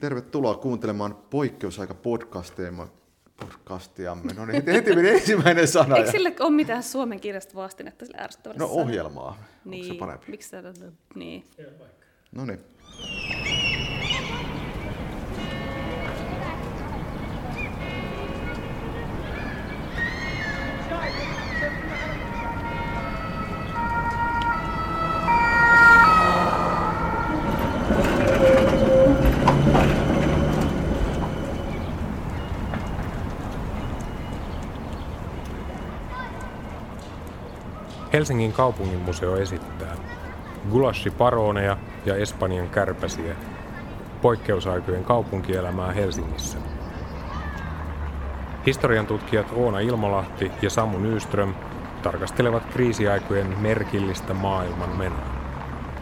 Tervetuloa kuuntelemaan poikkeusaika podcastiamme. podcastiamme. No niin, heti meni ensimmäinen sana. Eikö sille ole mitään suomen kirjasta vastinetta sille ärsyttävälle No ohjelmaa. Niin, Onko se parempi? miksi sä... Niin. No niin. Helsingin kaupunginmuseo esittää Gulashi Paroneja ja Espanjan kärpäsiä. Poikkeusaikojen kaupunkielämää Helsingissä. Historian tutkijat Oona Ilmalahti ja Samu Nyström tarkastelevat kriisiaikojen merkillistä maailman menoa,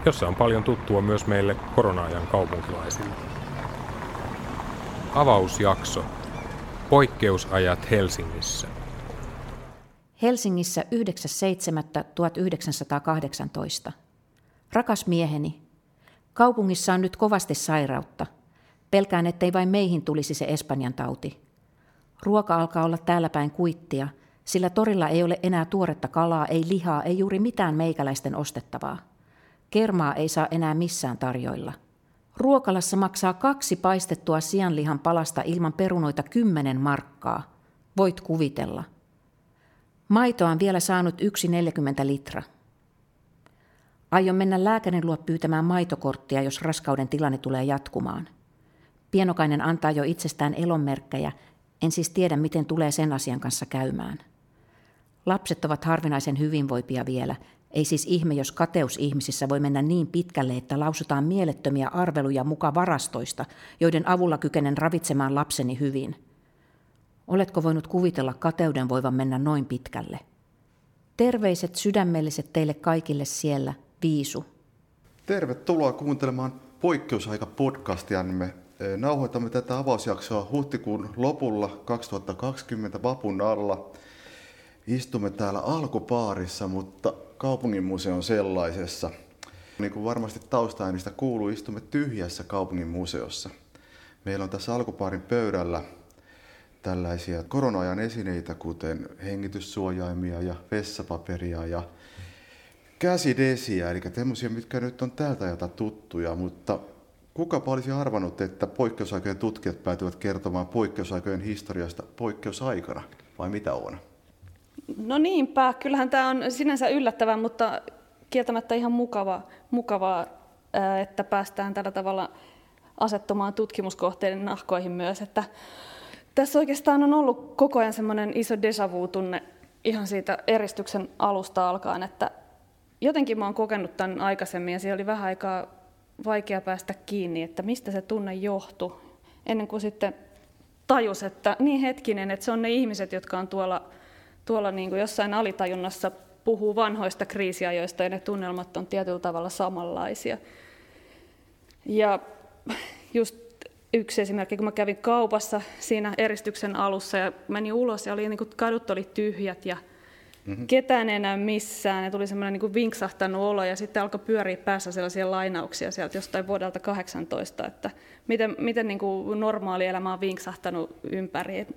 jossa on paljon tuttua myös meille korona-ajan kaupunkilaisille. Avausjakso. Poikkeusajat Helsingissä. Helsingissä 9.7.1918. Rakas mieheni, kaupungissa on nyt kovasti sairautta. Pelkään, ettei vain meihin tulisi se Espanjan tauti. Ruoka alkaa olla täällä päin kuittia, sillä torilla ei ole enää tuoretta kalaa, ei lihaa, ei juuri mitään meikäläisten ostettavaa. Kermaa ei saa enää missään tarjoilla. Ruokalassa maksaa kaksi paistettua sianlihan palasta ilman perunoita kymmenen markkaa. Voit kuvitella. Maitoa on vielä saanut 1,40 litra. Aion mennä lääkärin luo pyytämään maitokorttia, jos raskauden tilanne tulee jatkumaan. Pienokainen antaa jo itsestään elonmerkkejä, en siis tiedä, miten tulee sen asian kanssa käymään. Lapset ovat harvinaisen hyvinvoipia vielä, ei siis ihme, jos kateus ihmisissä voi mennä niin pitkälle, että lausutaan mielettömiä arveluja muka varastoista, joiden avulla kykenen ravitsemaan lapseni hyvin – Oletko voinut kuvitella kateuden voivan mennä noin pitkälle? Terveiset sydämelliset teille kaikille siellä, Viisu. Tervetuloa kuuntelemaan poikkeusaika podcastia. Me eh, nauhoitamme tätä avausjaksoa huhtikuun lopulla 2020 vapun alla. Istumme täällä alkupaarissa, mutta kaupunginmuseon sellaisessa. Niin kuin varmasti taustaäänistä kuuluu, istumme tyhjässä kaupunginmuseossa. Meillä on tässä alkupaarin pöydällä tällaisia korona-ajan esineitä, kuten hengityssuojaimia ja vessapaperia ja käsidesiä, eli tämmöisiä, mitkä nyt on tältä ajalta tuttuja, mutta kuka olisi arvannut, että poikkeusaikojen tutkijat päätyvät kertomaan poikkeusaikojen historiasta poikkeusaikana, vai mitä on? No niinpä, kyllähän tämä on sinänsä yllättävää, mutta kieltämättä ihan mukava, mukavaa, että päästään tällä tavalla asettumaan tutkimuskohteiden nahkoihin myös, että tässä oikeastaan on ollut koko ajan semmoinen iso déjà vu-tunne ihan siitä eristyksen alusta alkaen, että jotenkin mä oon kokenut tämän aikaisemmin ja siellä oli vähän aikaa vaikea päästä kiinni, että mistä se tunne johtui, ennen kuin sitten tajus, että niin hetkinen, että se on ne ihmiset, jotka on tuolla, tuolla niin kuin jossain alitajunnassa puhuu vanhoista kriisiajoista ja ne tunnelmat on tietyllä tavalla samanlaisia. Ja just yksi esimerkki, kun mä kävin kaupassa siinä eristyksen alussa ja menin ulos ja oli, niin kuin, kadut oli tyhjät ja mm-hmm. ketään ei näy missään. Ja tuli semmoinen niin kuin vinksahtanut olo ja sitten alkoi pyöriä päässä sellaisia lainauksia sieltä jostain vuodelta 18, että miten, miten niin kuin normaali elämä on vinksahtanut ympäri. Et,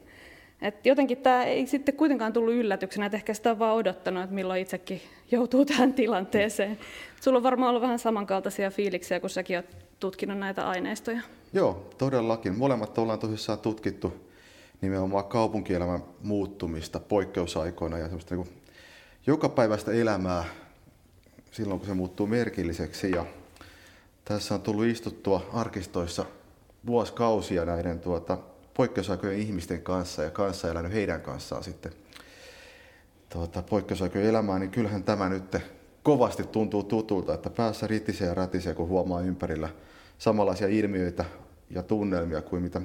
et jotenkin tämä ei sitten kuitenkaan tullut yllätyksenä, että ehkä sitä on vaan odottanut, että milloin itsekin joutuu tähän tilanteeseen. Sulla on varmaan ollut vähän samankaltaisia fiiliksiä, kun säkin olet tutkinut näitä aineistoja. Joo, todellakin. Molemmat ollaan tosissaan tutkittu nimenomaan kaupunkielämän muuttumista poikkeusaikoina ja semmoista niin jokapäiväistä elämää silloin, kun se muuttuu merkilliseksi. Ja tässä on tullut istuttua arkistoissa vuosikausia näiden tuota, poikkeusaikojen ihmisten kanssa ja kanssa elänyt heidän kanssaan sitten tuota, poikkeusaikojen elämää, niin kyllähän tämä nyt kovasti tuntuu tutulta, että päässä ritisee ja rätisee, kun huomaa ympärillä samanlaisia ilmiöitä ja tunnelmia kuin mitä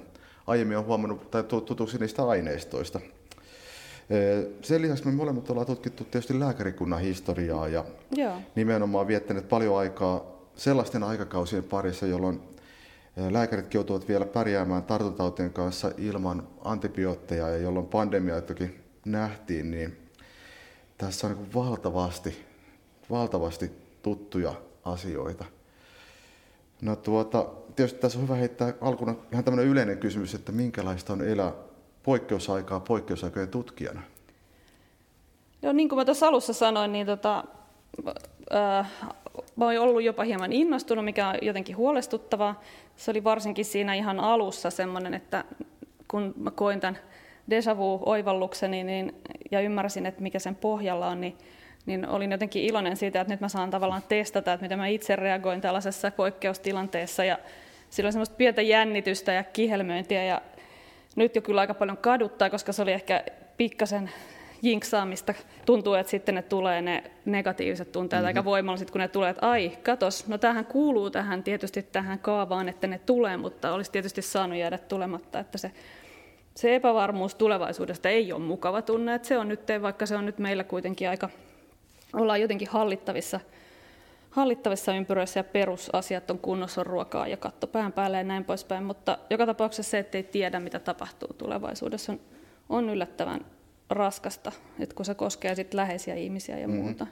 aiemmin on huomannut tai tutuksi niistä aineistoista. Sen lisäksi me molemmat ollaan tutkittu tietysti lääkärikunnan historiaa ja Joo. nimenomaan viettäneet paljon aikaa sellaisten aikakausien parissa, jolloin lääkärit joutuvat vielä pärjäämään tartuntatautien kanssa ilman antibiootteja ja jolloin pandemia toki nähtiin, niin tässä on niin valtavasti, valtavasti tuttuja asioita. No tuota, tietysti tässä on hyvä heittää alkuna ihan tämmöinen yleinen kysymys, että minkälaista on elää poikkeusaikaa poikkeusaikojen tutkijana? Joo, niin kuin mä tuossa alussa sanoin, niin tota, äh, mä oon ollut jopa hieman innostunut, mikä on jotenkin huolestuttavaa. Se oli varsinkin siinä ihan alussa semmoinen, että kun mä koin tämän déjà vu-oivallukseni niin, ja ymmärsin, että mikä sen pohjalla on, niin, niin olin jotenkin iloinen siitä, että nyt mä saan tavallaan testata, että miten mä itse reagoin tällaisessa poikkeustilanteessa. Ja silloin semmoista pientä jännitystä ja kihelmöintiä ja nyt jo kyllä aika paljon kaduttaa, koska se oli ehkä pikkasen jinksaamista. Tuntuu, että sitten ne tulee ne negatiiviset tunteet mm-hmm. aika voimallisesti, kun ne tulee, että ai, katos, no tähän kuuluu tähän tietysti tähän kaavaan, että ne tulee, mutta olisi tietysti saanut jäädä tulematta, että se, se epävarmuus tulevaisuudesta ei ole mukava tunne, että se on nyt, vaikka se on nyt meillä kuitenkin aika, ollaan jotenkin hallittavissa, hallittavissa ympyröissä ja perusasiat on kunnossa, on ruokaa ja katto pään päälle ja näin poispäin, mutta joka tapauksessa se, ettei tiedä, mitä tapahtuu tulevaisuudessa, on, on yllättävän raskasta, että kun se koskee sit läheisiä ihmisiä ja mm-hmm. muuta.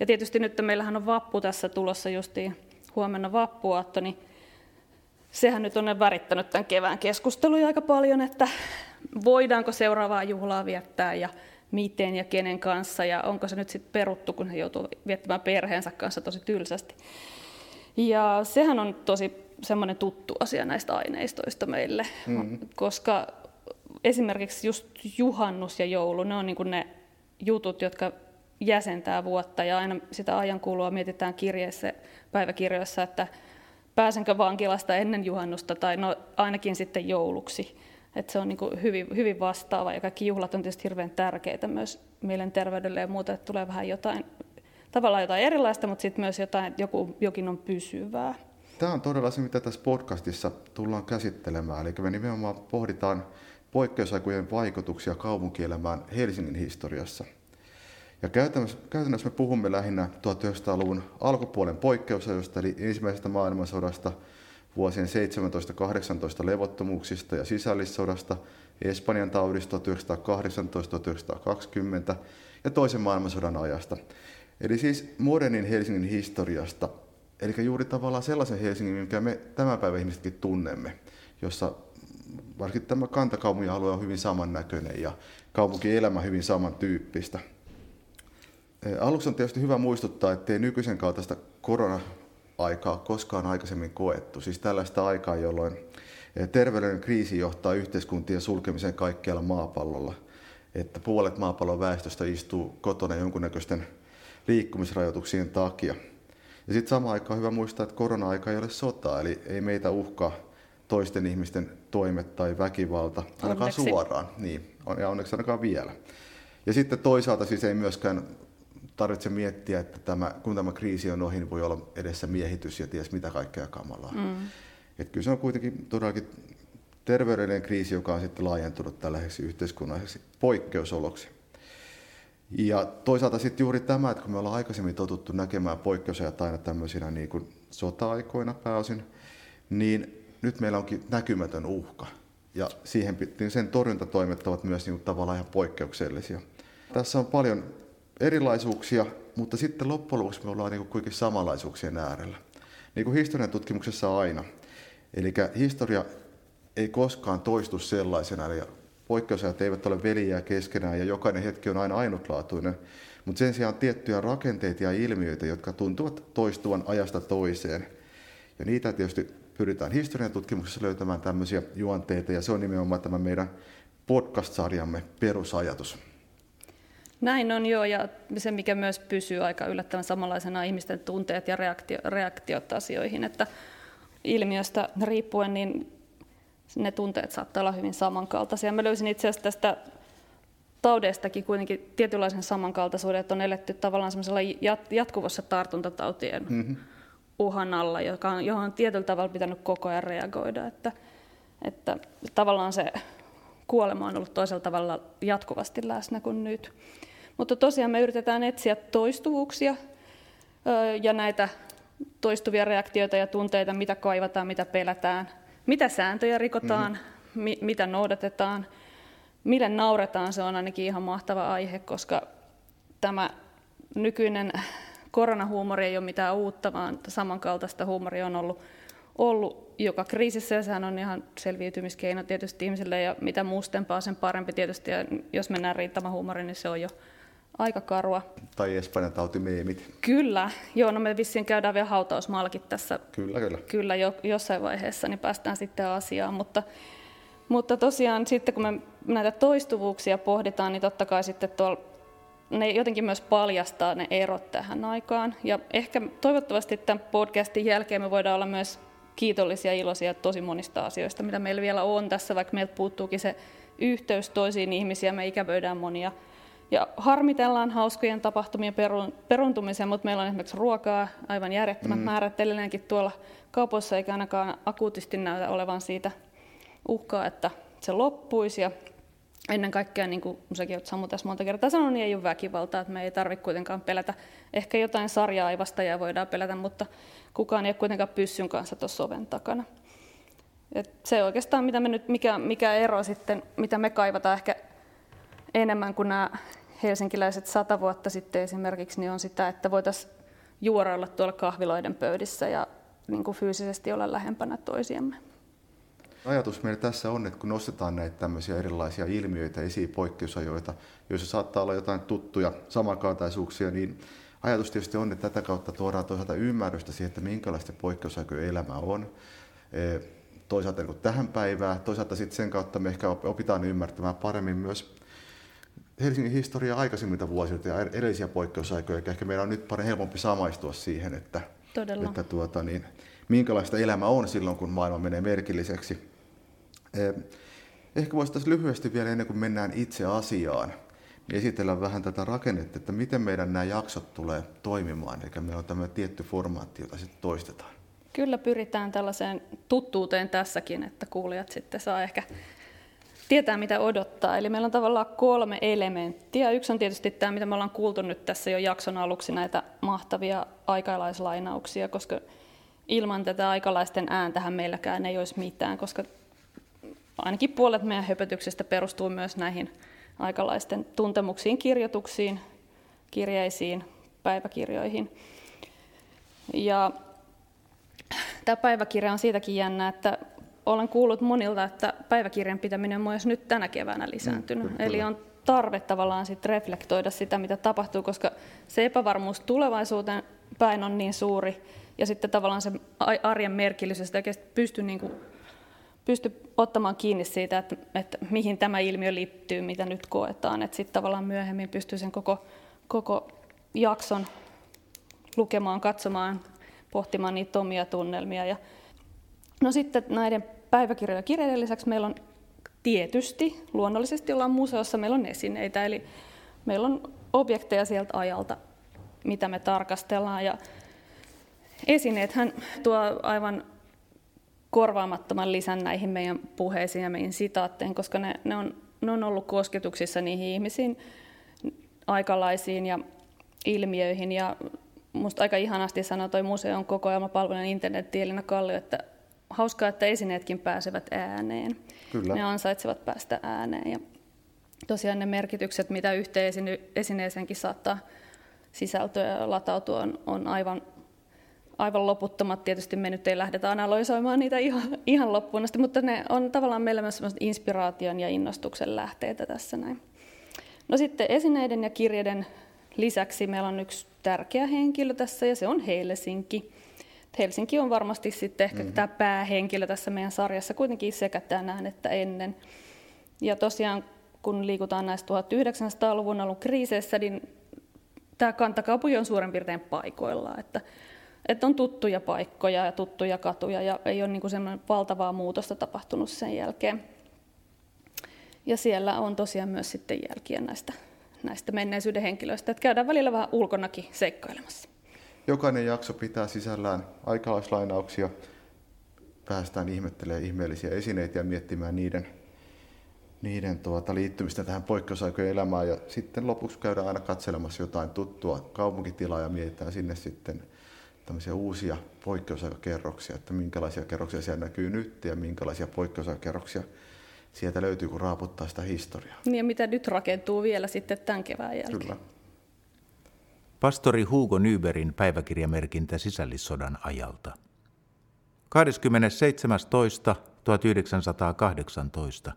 Ja tietysti nyt meillähän on vappu tässä tulossa justiin huomenna vappuaatto, niin sehän nyt on värittänyt tämän kevään keskusteluja aika paljon, että voidaanko seuraavaa juhlaa viettää ja miten ja kenen kanssa ja onko se nyt sitten peruttu, kun he joutuu viettämään perheensä kanssa tosi tylsästi. Ja sehän on tosi semmoinen tuttu asia näistä aineistoista meille, mm-hmm. koska esimerkiksi just juhannus ja joulu, ne on niin ne jutut, jotka jäsentää vuotta ja aina sitä ajankulua mietitään kirjeissä, päiväkirjoissa, että pääsenkö vankilasta ennen juhannusta tai no ainakin sitten jouluksi. Että se on niin hyvin, hyvin vastaava ja kaikki juhlat on tietysti hirveän tärkeitä myös mielenterveydelle ja muuta, että tulee vähän jotain, tavallaan jotain erilaista, mutta sitten myös jotain, joku, jokin on pysyvää. Tämä on todella se, mitä tässä podcastissa tullaan käsittelemään. Eli me nimenomaan pohditaan poikkeusaikojen vaikutuksia kaupunkielämään Helsingin historiassa. Ja käytännössä, käytännössä me puhumme lähinnä 1900-luvun alkupuolen poikkeusajoista, eli ensimmäisestä maailmansodasta, vuosien 17-18 levottomuuksista ja sisällissodasta, Espanjan taudista 1918-1920 ja toisen maailmansodan ajasta. Eli siis modernin Helsingin historiasta, eli juuri tavallaan sellaisen Helsingin, mikä me tämän päivän ihmisetkin tunnemme, jossa varsinkin tämä kantakaupungin alue on hyvin samannäköinen ja kaupunkielämä hyvin samantyyppistä. Aluksi on tietysti hyvä muistuttaa, ettei nykyisen kaltaista korona-aikaa koskaan aikaisemmin koettu. Siis tällaista aikaa, jolloin terveyden kriisi johtaa yhteiskuntien sulkemiseen kaikkialla maapallolla. Että puolet maapallon väestöstä istuu kotona jonkunnäköisten liikkumisrajoituksien takia. Ja sitten samaan aikaan on hyvä muistaa, että korona-aika ei ole sota, eli ei meitä uhkaa toisten ihmisten toimet tai väkivalta, ainakaan onneksi. suoraan. Niin, ja onneksi ainakaan vielä. Ja sitten toisaalta siis ei myöskään tarvitse miettiä, että tämä, kun tämä kriisi on ohi, niin voi olla edessä miehitys ja ties mitä kaikkea kamalaa. Mm. Et kyllä se on kuitenkin todellakin terveydellinen kriisi, joka on sitten laajentunut tällaiseksi yhteiskunnalliseksi poikkeusoloksi. Ja toisaalta sitten juuri tämä, että kun me ollaan aikaisemmin totuttu näkemään poikkeusajat aina tämmöisinä niin kuin sota-aikoina pääosin, niin nyt meillä onkin näkymätön uhka. Ja siihen, sen torjuntatoimet ovat myös niin tavallaan ihan poikkeuksellisia. Tässä on paljon erilaisuuksia, mutta sitten loppujen lopuksi me ollaan niin kuitenkin samanlaisuuksien äärellä. Niin kuin historian tutkimuksessa aina. Eli historia ei koskaan toistu sellaisena, eli poikkeusajat eivät ole veljiä keskenään ja jokainen hetki on aina ainutlaatuinen. Mutta sen sijaan tiettyjä rakenteita ja ilmiöitä, jotka tuntuvat toistuvan ajasta toiseen. Ja niitä tietysti pyritään historian tutkimuksessa löytämään tämmöisiä juonteita, ja se on nimenomaan tämä meidän podcast-sarjamme perusajatus. Näin on joo, ja se mikä myös pysyy aika yllättävän samanlaisena ihmisten tunteet ja reaktio, reaktiot asioihin, että ilmiöstä riippuen niin ne tunteet saattaa olla hyvin samankaltaisia. Mä löysin itse asiassa tästä taudeistakin kuitenkin tietynlaisen samankaltaisuuden, että on eletty tavallaan semmoisella jatkuvassa tartuntatautien mm-hmm uhan alla, joka on, johon on tietyllä tavalla pitänyt koko ajan reagoida. Että, että tavallaan se kuolema on ollut toisella tavalla jatkuvasti läsnä kuin nyt. Mutta tosiaan me yritetään etsiä toistuvuuksia ja näitä toistuvia reaktioita ja tunteita, mitä kaivataan, mitä pelätään, mitä sääntöjä rikotaan, mm-hmm. mi- mitä noudatetaan, mille nauretaan, se on ainakin ihan mahtava aihe, koska tämä nykyinen koronahuumori ei ole mitään uutta, vaan samankaltaista huumoria on ollut, ollut joka kriisissä ja sehän on ihan selviytymiskeino tietysti ihmisille ja mitä muustempaa sen parempi tietysti ja jos mennään riittämähuumoriin, niin se on jo aika karua. Tai Espanjan tautimeemit. Kyllä, joo, no me vissiin käydään vielä hautausmaallakin tässä. Kyllä, kyllä. Kyllä jo, jossain vaiheessa, niin päästään sitten asiaan, mutta, mutta tosiaan sitten kun me näitä toistuvuuksia pohditaan, niin totta kai sitten tuolla ne jotenkin myös paljastaa ne erot tähän aikaan. Ja ehkä toivottavasti tämän podcastin jälkeen me voidaan olla myös kiitollisia ja iloisia tosi monista asioista, mitä meillä vielä on tässä, vaikka meiltä puuttuukin se yhteys toisiin ihmisiä, me ikävöidään monia ja harmitellaan hauskojen tapahtumien peruntumisen, mutta meillä on esimerkiksi ruokaa aivan järjettömät mm. määrät edelleenkin tuolla kaupoissa, eikä ainakaan akuutisti näytä olevan siitä uhkaa, että se loppuisi. Ja ennen kaikkea, niin kuin sekin olet Samu tässä monta kertaa sanonut, niin ei ole väkivaltaa, että me ei tarvitse kuitenkaan pelätä. Ehkä jotain sarja-aivasta voidaan pelätä, mutta kukaan ei ole kuitenkaan pyssyn kanssa tuossa oven takana. Et se oikeastaan, mitä me nyt, mikä, mikä ero sitten, mitä me kaivataan ehkä enemmän kuin nämä helsinkiläiset sata vuotta sitten esimerkiksi, niin on sitä, että voitaisiin juorailla tuolla kahviloiden pöydissä ja niin kuin fyysisesti olla lähempänä toisiamme. Ajatus meillä tässä on, että kun nostetaan näitä tämmöisiä erilaisia ilmiöitä, esiin poikkeusajoita, joissa saattaa olla jotain tuttuja samankaltaisuuksia, niin ajatus tietysti on, että tätä kautta tuodaan toisaalta ymmärrystä siihen, että minkälaista poikkeusaikojen elämä on. Toisaalta niin tähän päivään, toisaalta sitten sen kautta me ehkä opitaan ymmärtämään paremmin myös Helsingin historiaa aikaisemmilta vuosilta ja edellisiä poikkeusaikoja, ehkä meidän on nyt paljon helpompi samaistua siihen, että, että tuota, niin, minkälaista elämä on silloin, kun maailma menee merkilliseksi. Eh, ehkä voisi tässä lyhyesti vielä ennen kuin mennään itse asiaan, niin esitellä vähän tätä rakennetta, että miten meidän nämä jaksot tulee toimimaan. Eli meillä on tämä tietty formaatti, jota sitten toistetaan. Kyllä pyritään tällaiseen tuttuuteen tässäkin, että kuulijat sitten saa ehkä tietää, mitä odottaa. Eli meillä on tavallaan kolme elementtiä. Yksi on tietysti tämä, mitä me ollaan kuultu nyt tässä jo jakson aluksi, näitä mahtavia aikalaislainauksia, koska ilman tätä aikalaisten ääntähän meilläkään ei olisi mitään, koska ainakin puolet meidän höpötyksestä perustuu myös näihin aikalaisten tuntemuksiin, kirjoituksiin, kirjeisiin, päiväkirjoihin. Ja tämä päiväkirja on siitäkin jännä, että olen kuullut monilta, että päiväkirjan pitäminen on myös nyt tänä keväänä lisääntynyt. Mm, Eli on tarve tavallaan sit reflektoida sitä, mitä tapahtuu, koska se epävarmuus tulevaisuuteen päin on niin suuri, ja sitten tavallaan se arjen merkillisyys, että oikeasti pysty, niin kuin, pysty ottamaan kiinni siitä, että, että mihin tämä ilmiö liittyy, mitä nyt koetaan. Että sitten tavallaan myöhemmin pystyy sen koko, koko jakson lukemaan, katsomaan, pohtimaan niitä omia tunnelmia. Ja No sitten näiden päiväkirjojen kirjeiden lisäksi meillä on tietysti, luonnollisesti ollaan museossa, meillä on esineitä, eli meillä on objekteja sieltä ajalta, mitä me tarkastellaan. Ja esineethän tuo aivan korvaamattoman lisän näihin meidän puheisiin ja meidän sitaatteihin, koska ne, ne, on, ne on ollut kosketuksissa niihin ihmisiin, aikalaisiin ja ilmiöihin. Ja musta aika ihanasti sanoi toi museon kokoelmapalvelun internetti Elina Kallio, että hauskaa, että esineetkin pääsevät ääneen. Kyllä. Ne ansaitsevat päästä ääneen. Ja tosiaan ne merkitykset, mitä yhteen esineeseenkin saattaa sisältöä ja latautua, on, on aivan, aivan loputtomat. Tietysti me nyt ei lähdetä analysoimaan niitä ihan, ihan loppuun asti, mutta ne on tavallaan meillä myös inspiraation ja innostuksen lähteitä tässä näin. No sitten esineiden ja kirjeiden lisäksi meillä on yksi tärkeä henkilö tässä ja se on Helsinki. Helsinki on varmasti sitten ehkä mm-hmm. tämä päähenkilö tässä meidän sarjassa kuitenkin sekä tänään että ennen. Ja tosiaan kun liikutaan näissä 1900-luvun alun kriiseissä, niin tämä kantakaupunki on suurin piirtein paikoilla. Että, että on tuttuja paikkoja ja tuttuja katuja ja ei ole niin semmoinen valtavaa muutosta tapahtunut sen jälkeen. Ja siellä on tosiaan myös sitten jälkiä näistä, näistä menneisyyden henkilöistä, että käydään välillä vähän ulkonakin seikkailemassa. Jokainen jakso pitää sisällään aikalaislainauksia. Päästään ihmettelemään ihmeellisiä esineitä ja miettimään niiden, niiden tuota, liittymistä tähän poikkeusaikojen elämään. Ja sitten lopuksi käydään aina katselemassa jotain tuttua kaupunkitilaa ja mietitään sinne sitten tämmöisiä uusia poikkeusaikakerroksia, että minkälaisia kerroksia siellä näkyy nyt ja minkälaisia poikkeusaikakerroksia sieltä löytyy, kun raaputtaa sitä historiaa. Niin ja mitä nyt rakentuu vielä sitten tämän kevään jälkeen. Kyllä. Pastori Hugo Nyberin päiväkirjamerkintä sisällissodan ajalta. 27.1918.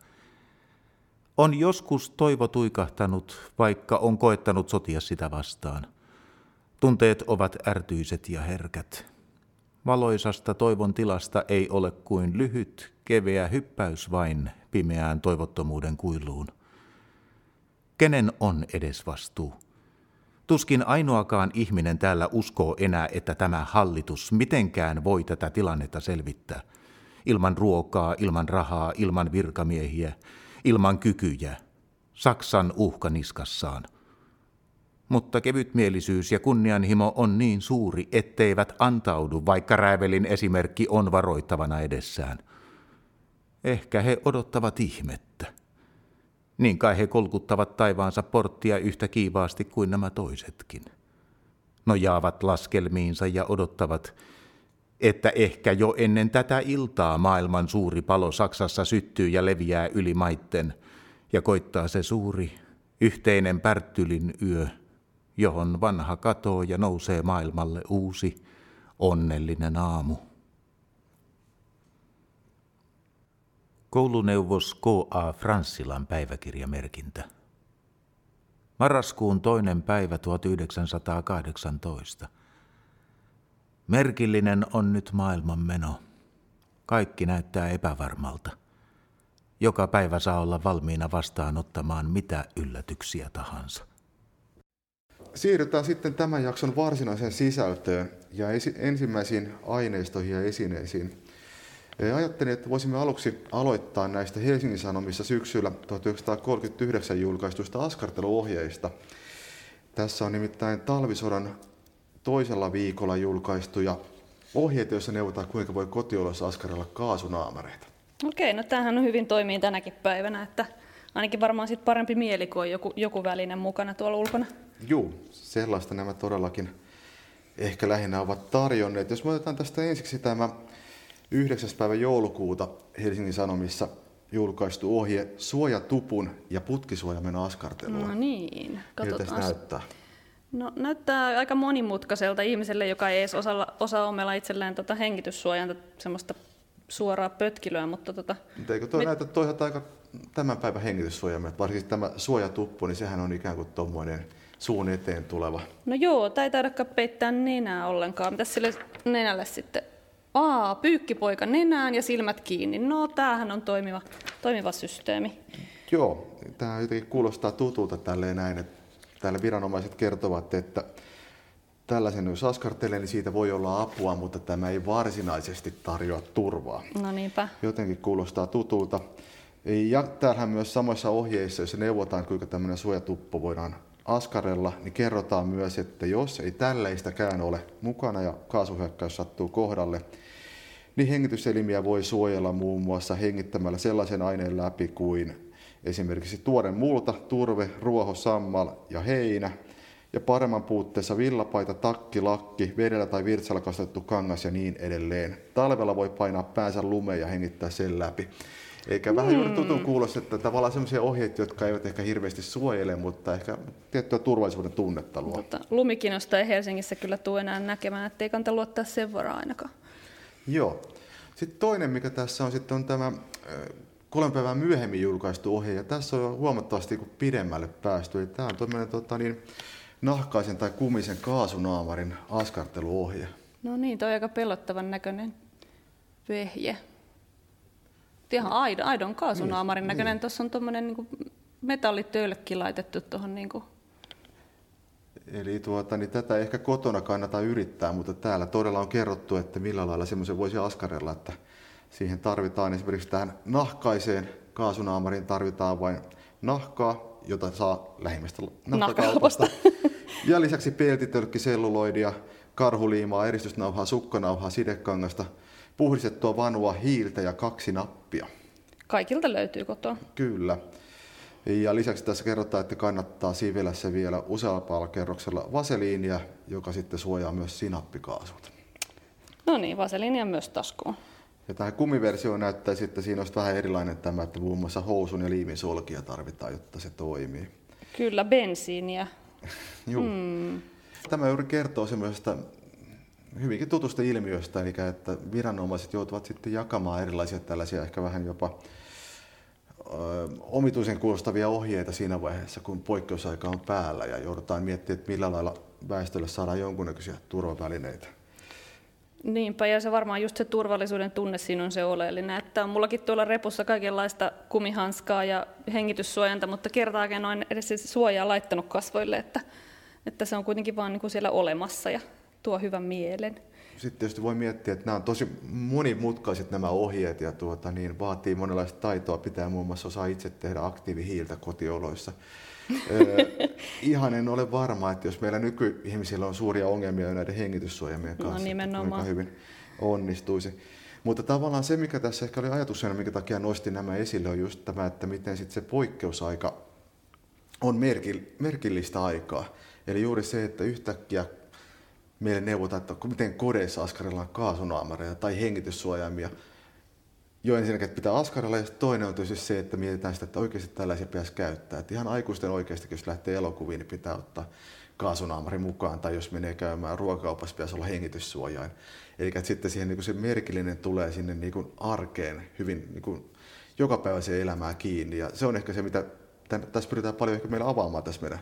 On joskus toivo tuikahtanut, vaikka on koettanut sotia sitä vastaan. Tunteet ovat ärtyiset ja herkät. Valoisasta toivon tilasta ei ole kuin lyhyt, keveä hyppäys vain pimeään toivottomuuden kuiluun. Kenen on edes vastuu? Tuskin ainoakaan ihminen täällä uskoo enää, että tämä hallitus mitenkään voi tätä tilannetta selvittää. Ilman ruokaa, ilman rahaa, ilman virkamiehiä, ilman kykyjä. Saksan uhka niskassaan. Mutta kevytmielisyys ja kunnianhimo on niin suuri, etteivät antaudu, vaikka Räävelin esimerkki on varoittavana edessään. Ehkä he odottavat ihmettä. Niin kai he kolkuttavat taivaansa porttia yhtä kiivaasti kuin nämä toisetkin. Nojaavat laskelmiinsa ja odottavat, että ehkä jo ennen tätä iltaa maailman suuri palo Saksassa syttyy ja leviää yli maitten, ja koittaa se suuri, yhteinen Pärttylin yö, johon vanha katoo ja nousee maailmalle uusi, onnellinen aamu. Kouluneuvos K.A. Franssilan päiväkirjamerkintä. Marraskuun toinen päivä 1918. Merkillinen on nyt maailman meno. Kaikki näyttää epävarmalta. Joka päivä saa olla valmiina vastaanottamaan mitä yllätyksiä tahansa. Siirrytään sitten tämän jakson varsinaiseen sisältöön ja ensimmäisiin aineistoihin ja esineisiin. Ajattelin, että voisimme aluksi aloittaa näistä Helsingin Sanomissa syksyllä 1939 julkaistuista askarteluohjeista. Tässä on nimittäin talvisodan toisella viikolla julkaistuja ohjeita, joissa neuvotaan, kuinka voi kotiolossa askarella kaasunaamareita. Okei, no tämähän on hyvin toimii tänäkin päivänä, että ainakin varmaan sit parempi mieli, kun on joku, joku väline mukana tuolla ulkona. Joo, sellaista nämä todellakin ehkä lähinnä ovat tarjonneet. Jos me otetaan tästä ensiksi tämä 9. päivä joulukuuta Helsingin Sanomissa julkaistu ohje suojatupun ja putkisuojamen askartelua. No niin, Miltä katsotaan. se näyttää? No, näyttää aika monimutkaiselta ihmiselle, joka ei edes osaa, osaa omella itselleen tota hengityssuojanta semmoista suoraa pötkilyä, mutta tota, Mutta eikö toi Me- näytä toisaalta aika tämän päivän hengityssuojamme, varsinkin tämä suojatuppu, niin sehän on ikään kuin tuommoinen suun eteen tuleva. no joo, tämä ei taidakaan peittää nenää ollenkaan. Mitäs sille nenälle sitten? Aa, pyykkipoika nenään ja silmät kiinni. No, tämähän on toimiva, toimiva systeemi. Joo, tämä jotenkin kuulostaa tutulta tälleen näin, että täällä viranomaiset kertovat, että tällaisen jos askartelee, niin siitä voi olla apua, mutta tämä ei varsinaisesti tarjoa turvaa. No niinpä. Jotenkin kuulostaa tutulta. Ja täällähän myös samoissa ohjeissa, joissa neuvotaan, kuinka tämmöinen suojatuppo voidaan askarella, niin kerrotaan myös, että jos ei tälleistäkään ole mukana ja kaasuhyökkäys sattuu kohdalle, niin hengityselimiä voi suojella muun muassa hengittämällä sellaisen aineen läpi kuin esimerkiksi tuore multa, turve, ruoho, sammal ja heinä, ja paremman puutteessa villapaita, takki, lakki, vedellä tai virtsalla kastettu kangas ja niin edelleen. Talvella voi painaa päänsä lumeen ja hengittää sen läpi. Eikä vähän juuri tutun kuulosta, että tavallaan sellaisia ohjeita, jotka eivät ehkä hirveästi suojele, mutta ehkä tiettyä turvallisuuden tunnetta luo. Mutta lumikinosta ei Helsingissä kyllä tule enää näkemään, ettei kannata luottaa sen varaan ainakaan. Joo. Sitten toinen, mikä tässä on, sitten on tämä äh, kolme päivää myöhemmin julkaistu ohje, ja tässä on huomattavasti niin pidemmälle päästy. Eli tämä on tämmöinen tota, niin, nahkaisen tai kumisen kaasunaamarin askarteluohje. No niin, toi on aika pelottavan näköinen vehje. Ihan aidon, aidon kaasunaamarin Niin, näköinen. niin. Tuossa on tuommoinen niin metallitölkki laitettu tuohon. Niin Eli tuota, niin tätä ehkä kotona kannata yrittää, mutta täällä todella on kerrottu, että millä lailla semmoisen voisi askarella, että siihen tarvitaan esimerkiksi tähän nahkaiseen kaasunaamariin tarvitaan vain nahkaa, jota saa lähimmästä. Nahkakaupasta. Ja lisäksi peltitölkki, selluloidia, karhuliimaa, eristysnauhaa, sukkanauhaa, sidekangasta, puhdistettua vanua hiiltä ja kaksi nappia. kaikilta löytyy kotoa. Kyllä. Ja lisäksi tässä kerrotaan, että kannattaa se vielä useampalla kerroksella vaseliinia, joka sitten suojaa myös sinappikaasut. No niin, vaseliinia myös taskuun. Ja tähän kumiversioon näyttäisi, että siinä olisi vähän erilainen tämä, että muun muassa housun ja liimin solkia tarvitaan, jotta se toimii. Kyllä, bensiiniä. Juu. Mm. Tämä juuri kertoo semmoisesta hyvinkin tutusta ilmiöstä, eli että viranomaiset joutuvat sitten jakamaan erilaisia tällaisia ehkä vähän jopa omituisen kuulostavia ohjeita siinä vaiheessa, kun poikkeusaika on päällä ja joudutaan miettimään, että millä lailla väestölle saadaan jonkunnäköisiä turvavälineitä. Niinpä, ja se varmaan just se turvallisuuden tunne siinä on se oleellinen, että on mullakin tuolla repussa kaikenlaista kumihanskaa ja hengityssuojanta, mutta kertaakin noin edes siis suojaa laittanut kasvoille, että, että se on kuitenkin vaan niin kuin siellä olemassa ja tuo hyvän mielen. Sitten tietysti voi miettiä, että nämä on tosi monimutkaiset nämä ohjeet ja tuota, niin vaatii monenlaista taitoa. Pitää muun muassa osaa itse tehdä aktiivihiiltä kotioloissa. ihan en ole varma, että jos meillä nykyihmisillä on suuria ongelmia näiden hengityssuojamien no kanssa, no, kuinka hyvin onnistuisi. Mutta tavallaan se, mikä tässä ehkä oli ajatuksena, minkä takia nostin nämä esille, on just tämä, että miten sitten se poikkeusaika on merkillistä aikaa. Eli juuri se, että yhtäkkiä meille neuvotaan, että miten kodeissa askarellaan kaasunaamareja tai hengityssuojaimia. Jo ensinnäkin, että pitää askarella, ja toinen on tietysti se, että mietitään sitä, että oikeasti tällaisia pitäisi käyttää. Että ihan aikuisten oikeasti, jos lähtee elokuviin, niin pitää ottaa kaasunaamari mukaan, tai jos menee käymään ruokakaupassa, pitäisi olla hengityssuojain. Eli että sitten siihen niin kuin se merkillinen tulee sinne niin kuin arkeen hyvin niin kuin jokapäiväiseen elämään kiinni. Ja se on ehkä se, mitä tässä pyritään paljon ehkä meillä avaamaan tässä meidän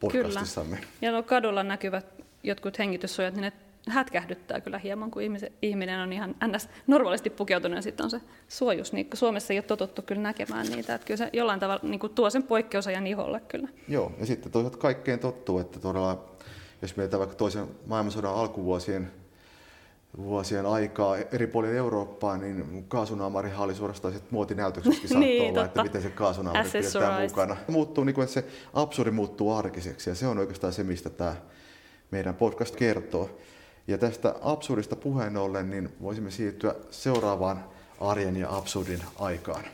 podcastissamme. Kyllä. Ja no kadulla näkyvät jotkut hengityssuojat, niin ne hätkähdyttää kyllä hieman, kun ihminen on ihan ns. normaalisti pukeutunut ja sitten on se suojus. Niin Suomessa ei ole totuttu kyllä näkemään niitä, että kyllä se jollain tavalla niin kuin tuo sen poikkeusajan iholle kyllä. Joo, ja sitten toisaalta kaikkeen tottuu, että todella, jos mietitään vaikka toisen maailmansodan alkuvuosien vuosien aikaa eri puolilla Eurooppaa, niin kaasunaamarihan oli suorastaan muotinäytöksessäkin saattoi niin, olla, totta. että miten se kaasunaamari pidetään mukana. Muuttuu niin kuin, että se absurdi muuttuu arkiseksi ja se on oikeastaan se, mistä tämä meidän podcast kertoo. Ja tästä absurdista puheen ollen, niin voisimme siirtyä seuraavaan arjen ja absurdin aikaan.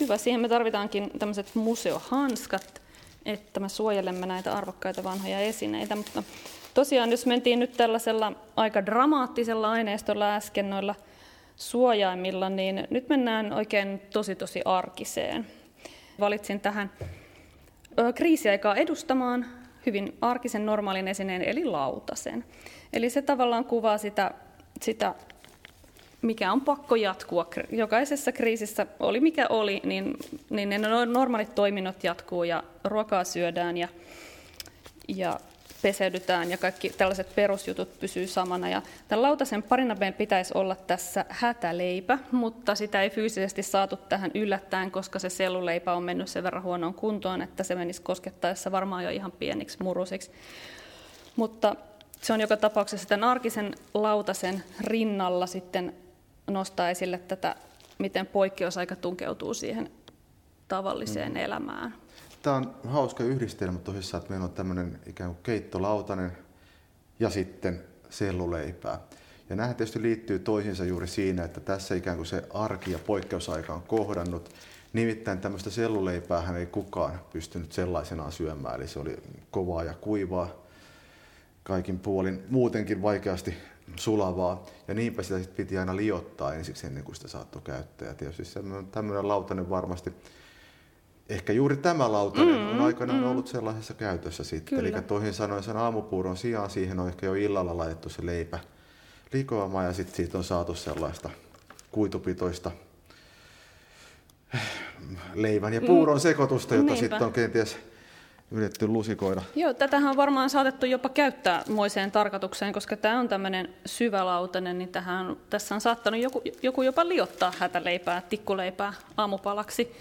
Hyvä, siihen me tarvitaankin tämmöiset museohanskat, että me suojelemme näitä arvokkaita vanhoja esineitä. Mutta tosiaan, jos mentiin nyt tällaisella aika dramaattisella aineistolla äsken noilla suojaimilla, niin nyt mennään oikein tosi tosi arkiseen. Valitsin tähän kriisiaikaa edustamaan hyvin arkisen normaalin esineen, eli lautasen. Eli se tavallaan kuvaa sitä, sitä mikä on pakko jatkua. Jokaisessa kriisissä, oli mikä oli, niin, niin ne normaalit toiminnot jatkuu ja ruokaa syödään ja, ja peseydytään ja kaikki tällaiset perusjutut pysyy samana. Ja tämän lautasen parina meidän pitäisi olla tässä hätäleipä, mutta sitä ei fyysisesti saatu tähän yllättäen, koska se selluleipä on mennyt sen verran huonoon kuntoon, että se menisi koskettaessa varmaan jo ihan pieniksi murusiksi. Mutta se on joka tapauksessa tämän arkisen lautasen rinnalla sitten nostaa esille tätä, miten poikkeusaika tunkeutuu siihen tavalliseen mm. elämään. Tämä on hauska yhdistelmä tosissaan, että meillä on tämmöinen ikään kuin keittolautanen ja sitten selluleipää. Ja nämä tietysti liittyy toisiinsa juuri siinä, että tässä ikään kuin se arki ja poikkeusaika on kohdannut. Nimittäin tämmöistä selluleipää hän ei kukaan pystynyt sellaisenaan syömään, eli se oli kovaa ja kuivaa, kaikin puolin muutenkin vaikeasti sulavaa. Ja niinpä sitä sitten piti aina liottaa ensiksi ennen kuin sitä saattoi käyttää. Ja tietysti tämmöinen lautanen varmasti ehkä juuri tämä lautanen mm, on aikanaan mm. ollut sellaisessa käytössä sitten. Kyllä. Eli toisin sanoen sen aamupuuron sijaan siihen on ehkä jo illalla laitettu se leipä likoamaan ja sitten siitä on saatu sellaista kuitupitoista leivän ja puuron sekoitusta, jota Niinpä. sitten on kenties yritetty lusikoida. Joo, tätähän on varmaan saatettu jopa käyttää moiseen tarkoitukseen, koska tämä on tämmöinen syvälautainen, niin tähän, tässä on saattanut joku, joku jopa liottaa hätäleipää, tikkuleipää aamupalaksi.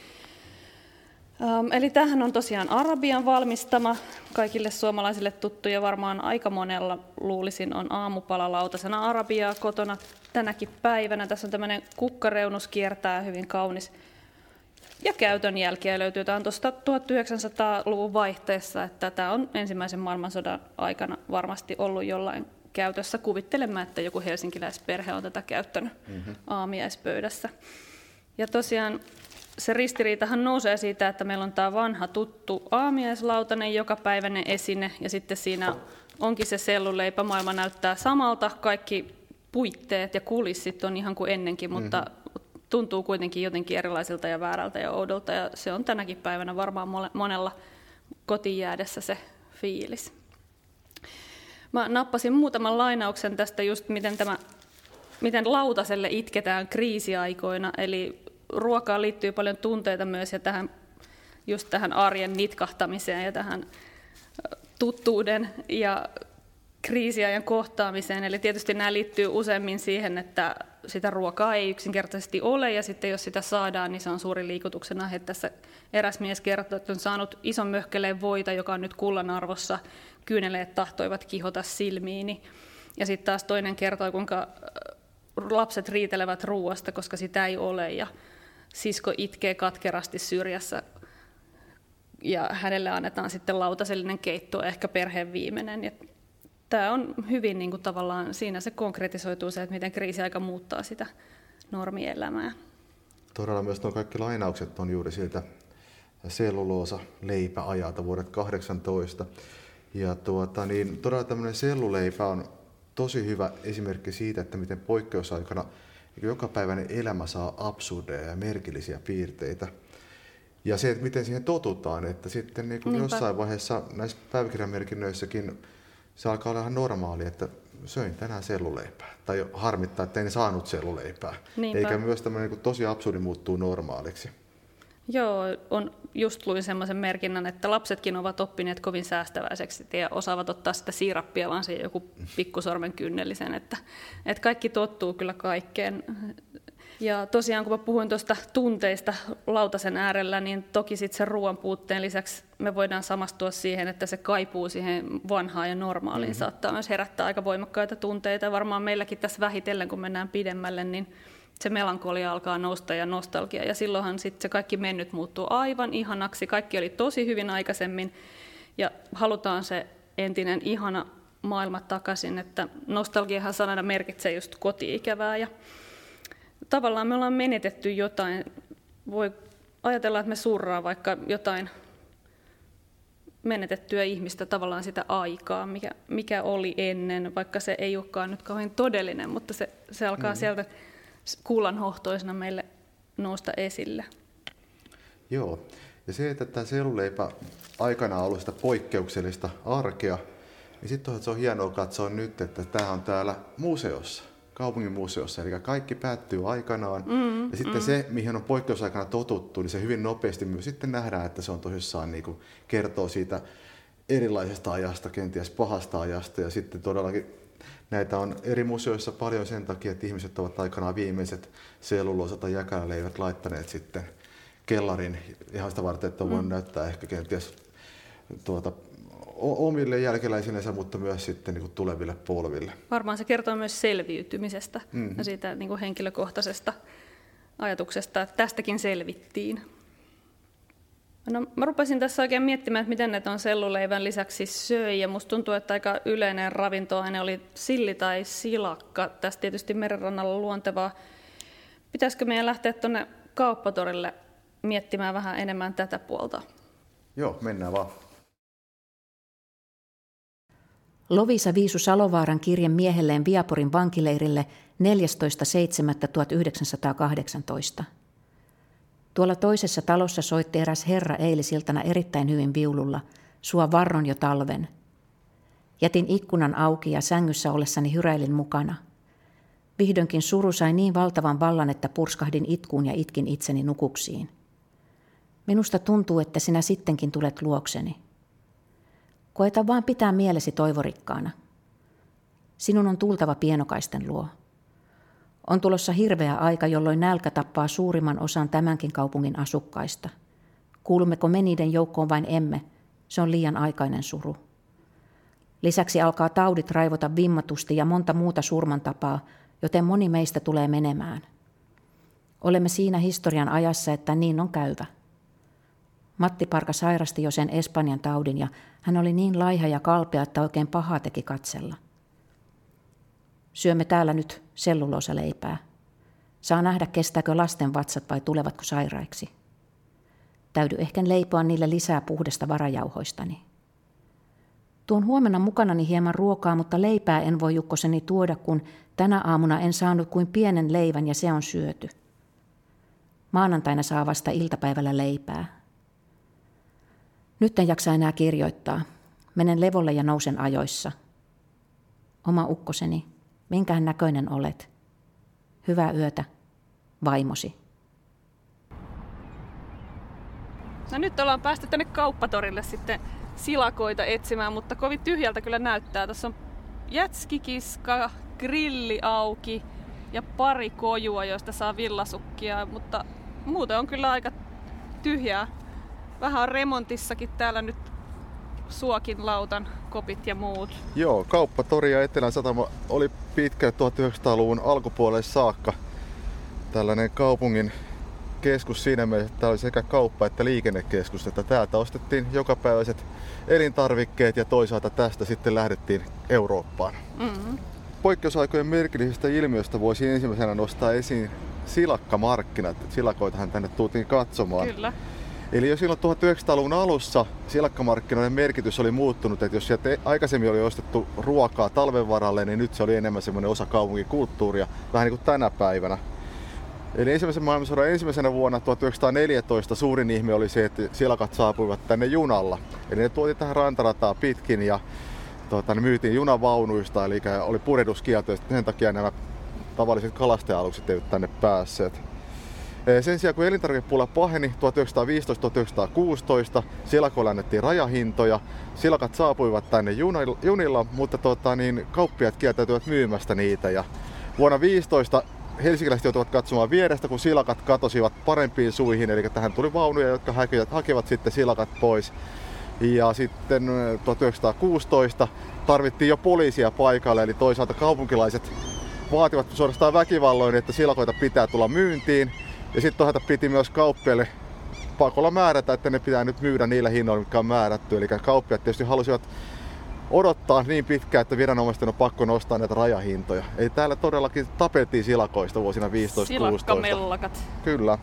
Eli tähän on tosiaan Arabian valmistama, kaikille suomalaisille tuttu ja varmaan aika monella luulisin on aamupalalautasena Arabiaa kotona tänäkin päivänä. Tässä on tämmöinen kukkareunus kiertää hyvin kaunis ja käytön jälkiä löytyy. Tämä on tuosta 1900-luvun vaihteessa, että tämä on ensimmäisen maailmansodan aikana varmasti ollut jollain käytössä. Kuvittelemme, että joku helsinkiläisperhe on tätä käyttänyt mm-hmm. aamiaispöydässä. Ja tosiaan se ristiriitahan nousee siitä, että meillä on tämä vanha tuttu aamiaislautainen jokapäiväinen esine ja sitten siinä onkin se selluleipä. Maailma näyttää samalta, kaikki puitteet ja kulissit on ihan kuin ennenkin, mutta mm-hmm. tuntuu kuitenkin jotenkin erilaisilta ja väärältä ja oudolta ja se on tänäkin päivänä varmaan monella kotiin jäädessä se fiilis. Mä nappasin muutaman lainauksen tästä just, miten, tämä, miten lautaselle itketään kriisiaikoina. Eli ruokaan liittyy paljon tunteita myös ja tähän, just tähän arjen nitkahtamiseen ja tähän tuttuuden ja kriisiajan kohtaamiseen. Eli tietysti nämä liittyy useimmin siihen, että sitä ruokaa ei yksinkertaisesti ole, ja sitten jos sitä saadaan, niin se on suuri liikutuksen aihe. Tässä eräs mies kertoi, että on saanut ison möhkeleen voita, joka on nyt kullan arvossa. Kyyneleet tahtoivat kihota silmiini. Ja sitten taas toinen kertoi, kuinka lapset riitelevät ruoasta, koska sitä ei ole, ja sisko itkee katkerasti syrjässä ja hänelle annetaan sitten lautasellinen keitto, ehkä perheen viimeinen. Ja tämä on hyvin niin kuin tavallaan, siinä se konkretisoituu se, että miten kriisiaika muuttaa sitä normielämää. Todella myös nuo kaikki lainaukset on juuri siltä selluloosa leipäajalta vuodet 18. Ja tuota, niin todella tämmöinen selluleipä on tosi hyvä esimerkki siitä, että miten poikkeusaikana jokapäiväinen elämä saa absurdeja ja merkillisiä piirteitä. Ja se, että miten siihen totutaan, että sitten niin kuin jossain vaiheessa näissä päiväkirjamerkinnöissäkin se alkaa olla ihan normaali, että söin tänään selluleipää. Tai harmittaa, että en saanut selluleipää. Niinpä. Eikä myös tämmöinen niin tosi absurdi muuttuu normaaliksi. Joo, on just luin semmoisen merkinnän, että lapsetkin ovat oppineet kovin säästäväiseksi ja osaavat ottaa sitä siirappia, vaan se joku pikkusormen kynnellisen, että, että kaikki tottuu kyllä kaikkeen ja tosiaan kun mä puhuin tuosta tunteista lautasen äärellä, niin toki sitten sen ruoan puutteen lisäksi me voidaan samastua siihen, että se kaipuu siihen vanhaan ja normaaliin mm-hmm. saattaa myös herättää aika voimakkaita tunteita. Varmaan meilläkin tässä vähitellen, kun mennään pidemmälle, niin se melankolia alkaa nousta ja nostalgia. Ja silloinhan sitten se kaikki mennyt muuttuu aivan ihanaksi. Kaikki oli tosi hyvin aikaisemmin ja halutaan se entinen ihana maailma takaisin. Että nostalgiahan sanana merkitsee just koti-ikävää ja tavallaan me ollaan menetetty jotain. Voi ajatella, että me surraa vaikka jotain menetettyä ihmistä, tavallaan sitä aikaa, mikä, mikä oli ennen, vaikka se ei olekaan nyt kauhean todellinen, mutta se, se alkaa mm. sieltä kuulanhohtoisena meille nousta esille. Joo, ja se, että tämä selluleipä aikana on ollut sitä poikkeuksellista arkea, niin sitten se on hienoa katsoa nyt, että tämä on täällä museossa kaupungin museossa. Eli kaikki päättyy aikanaan. Mm, ja sitten mm. se, mihin on poikkeusaikana totuttu, niin se hyvin nopeasti myös sitten nähdään, että se on tosissaan niin kuin kertoo siitä erilaisesta ajasta, kenties pahasta ajasta. Ja sitten todellakin näitä on eri museoissa paljon sen takia, että ihmiset ovat aikanaan viimeiset selluloosa- tai jäkäleivät laittaneet sitten kellarin ihan sitä varten, että on voinut mm. näyttää ehkä kenties tuota, omille jälkeläisillensä, mutta myös sitten niin kuin tuleville polville. Varmaan se kertoo myös selviytymisestä mm-hmm. ja siitä niin kuin henkilökohtaisesta ajatuksesta, että tästäkin selvittiin. No, mä rupesin tässä oikein miettimään, että miten ne on selluleivän lisäksi söi, ja musta tuntuu, että aika yleinen ravintoaine oli silli tai silakka. Tässä tietysti merenrannalla luontevaa. Pitäisikö meidän lähteä tuonne kauppatorille miettimään vähän enemmän tätä puolta? Joo, mennään vaan. Lovisa viisu Salovaaran kirje miehelleen Viaporin vankileirille 14.7.1918. Tuolla toisessa talossa soitti eräs herra eilisiltana erittäin hyvin viululla, sua varron jo talven. Jätin ikkunan auki ja sängyssä ollessani hyräilin mukana. Vihdoinkin suru sai niin valtavan vallan, että purskahdin itkuun ja itkin itseni nukuksiin. Minusta tuntuu, että sinä sittenkin tulet luokseni. Koeta vaan pitää mielesi toivorikkaana. Sinun on tultava pienokaisten luo. On tulossa hirveä aika, jolloin nälkä tappaa suurimman osan tämänkin kaupungin asukkaista. Kuulummeko me niiden joukkoon vain emme, se on liian aikainen suru. Lisäksi alkaa taudit raivota vimmatusti ja monta muuta surmantapaa, joten moni meistä tulee menemään. Olemme siinä historian ajassa, että niin on käyvä. Matti Parka sairasti jo sen Espanjan taudin ja hän oli niin laiha ja kalpea, että oikein paha teki katsella. Syömme täällä nyt leipää. Saa nähdä, kestääkö lasten vatsat vai tulevatko sairaiksi. Täydy ehkä leipoa niille lisää puhdasta varajauhoistani. Tuon huomenna mukanani hieman ruokaa, mutta leipää en voi Jukkoseni tuoda, kun tänä aamuna en saanut kuin pienen leivän ja se on syöty. Maanantaina saa vasta iltapäivällä leipää. Nyt en jaksa enää kirjoittaa. Menen levolle ja nousen ajoissa. oma ukkoseni, minkään näköinen olet. Hyvää yötä, vaimosi. No nyt ollaan päästy tänne kauppatorille sitten silakoita etsimään, mutta kovin tyhjältä kyllä näyttää. Tässä on jätskikiska, grilli auki ja pari kojua, joista saa villasukkia, mutta muuten on kyllä aika tyhjää. Vähän on remontissakin täällä nyt suokin lautan kopit ja muut. Joo, kauppatori ja Etelän satama oli pitkä 1900-luvun alkupuolelle saakka tällainen kaupungin keskus siinä mielessä, että tämä oli sekä kauppa- että liikennekeskus, että täältä ostettiin jokapäiväiset elintarvikkeet ja toisaalta tästä sitten lähdettiin Eurooppaan. Mm-hmm. Poikkeusaikojen merkillisestä ilmiöstä voisi ensimmäisenä nostaa esiin silakkamarkkinat. Silakoitahan tänne tultiin katsomaan. Kyllä. Eli jo silloin 1900-luvun alussa silakkamarkkinoiden merkitys oli muuttunut, että jos sieltä aikaisemmin oli ostettu ruokaa talven varalle, niin nyt se oli enemmän semmoinen osa kaupunkikulttuuria, vähän niin kuin tänä päivänä. Eli ensimmäisen maailmansodan ensimmäisenä vuonna 1914 suurin ihme oli se, että silakat saapuivat tänne junalla. Eli ne tuotiin tähän rantarataa pitkin ja tuota, ne myytiin junavaunuista, eli oli purehduskielto ja sen takia nämä tavalliset kalastajalukset eivät tänne päässeet. Sen sijaan kun elintarvikepula paheni 1915-1916, silakoille annettiin rajahintoja. Silakat saapuivat tänne junilla, mutta tota, niin, kauppiat kieltäytyivät myymästä niitä. Ja vuonna 15 helsinkiläiset joutuvat katsomaan vierestä, kun silakat katosivat parempiin suihin, eli tähän tuli vaunuja, jotka hakivat, hakevat sitten silakat pois. Ja sitten 1916 tarvittiin jo poliisia paikalle, eli toisaalta kaupunkilaiset vaativat suorastaan väkivalloin, että silakoita pitää tulla myyntiin. Ja sitten toisaalta piti myös kauppiaille pakolla määrätä, että ne pitää nyt myydä niillä hinnoilla, mitkä on määrätty. Eli kauppiat tietysti halusivat odottaa niin pitkään, että viranomaisten on pakko nostaa näitä rajahintoja. Ei täällä todellakin tapeltiin silakoista vuosina 15-16. Silakkamellakat. Kyllä.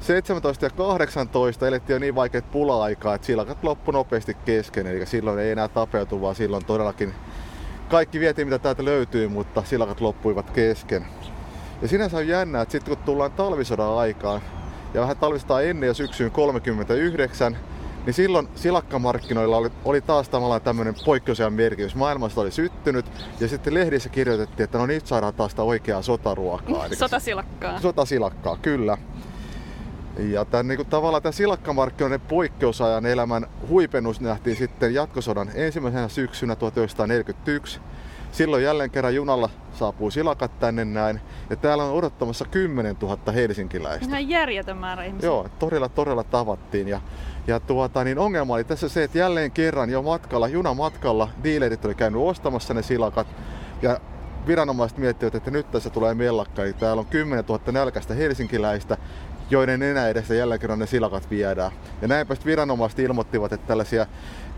17 ja 18 elettiin jo niin vaikeat pula-aikaa, että silakat loppu nopeasti kesken, eli silloin ei enää tapeltu, vaan silloin todellakin kaikki vietiin mitä täältä löytyy, mutta silakat loppuivat kesken. Ja sinänsä on jännä, että sitten kun tullaan talvisodan aikaan, ja vähän talvistaa ennen jo syksyyn 39, niin silloin silakkamarkkinoilla oli, oli taas tavallaan tämmöinen poikkeusajan merkitys. Maailmasta oli syttynyt ja sitten lehdissä kirjoitettiin, että no nyt saadaan taas sitä oikeaa sotaruokaa. Sotasilakkaa. Sotasilakkaa, kyllä. Ja tämän, niin kuin, tavallaan tämän silakkamarkkinoiden poikkeusajan elämän huipennus nähtiin sitten jatkosodan ensimmäisenä syksynä 1941. Silloin jälleen kerran junalla saapuu silakat tänne näin. Ja täällä on odottamassa 10 000 helsinkiläistä. Ihan järjetön määrä ihmisiä. Joo, todella todella tavattiin. Ja, ja tuota, niin ongelma oli tässä se, että jälleen kerran jo matkalla, junamatkalla, diilerit oli käynyt ostamassa ne silakat. Ja viranomaiset miettivät, että nyt tässä tulee mellakka. Eli täällä on 10 000 nälkäistä helsinkiläistä, joiden enää edessä jälleen kerran ne silakat viedään. Ja näinpä viranomaiset ilmoittivat, että tällaisia